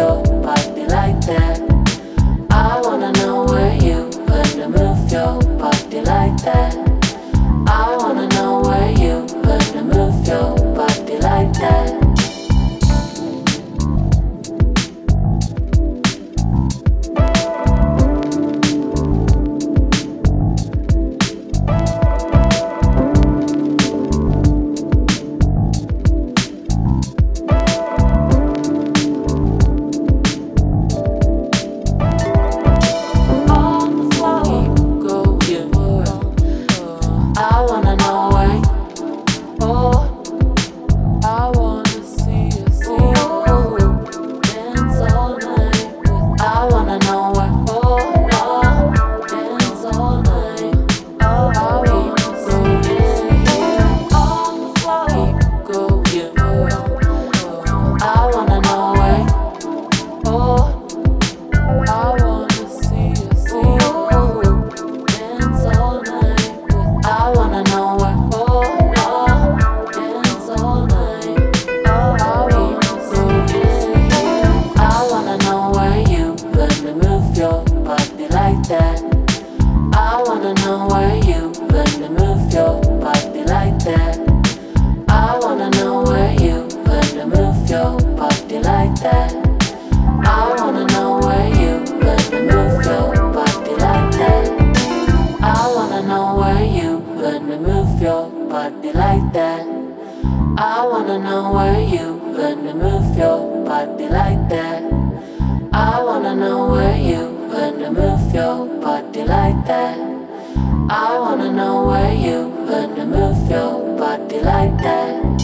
sol. Body like that. I wanna know where you learn to move your body like that. I wanna know where you learn to move your body like that. I wanna know where you learn to move your body like that. I wanna know where you learn to move your body like that. I wanna know where you learn to move your body like that. I wanna know where you to move your body like that. I wanna know where you to move your body like that.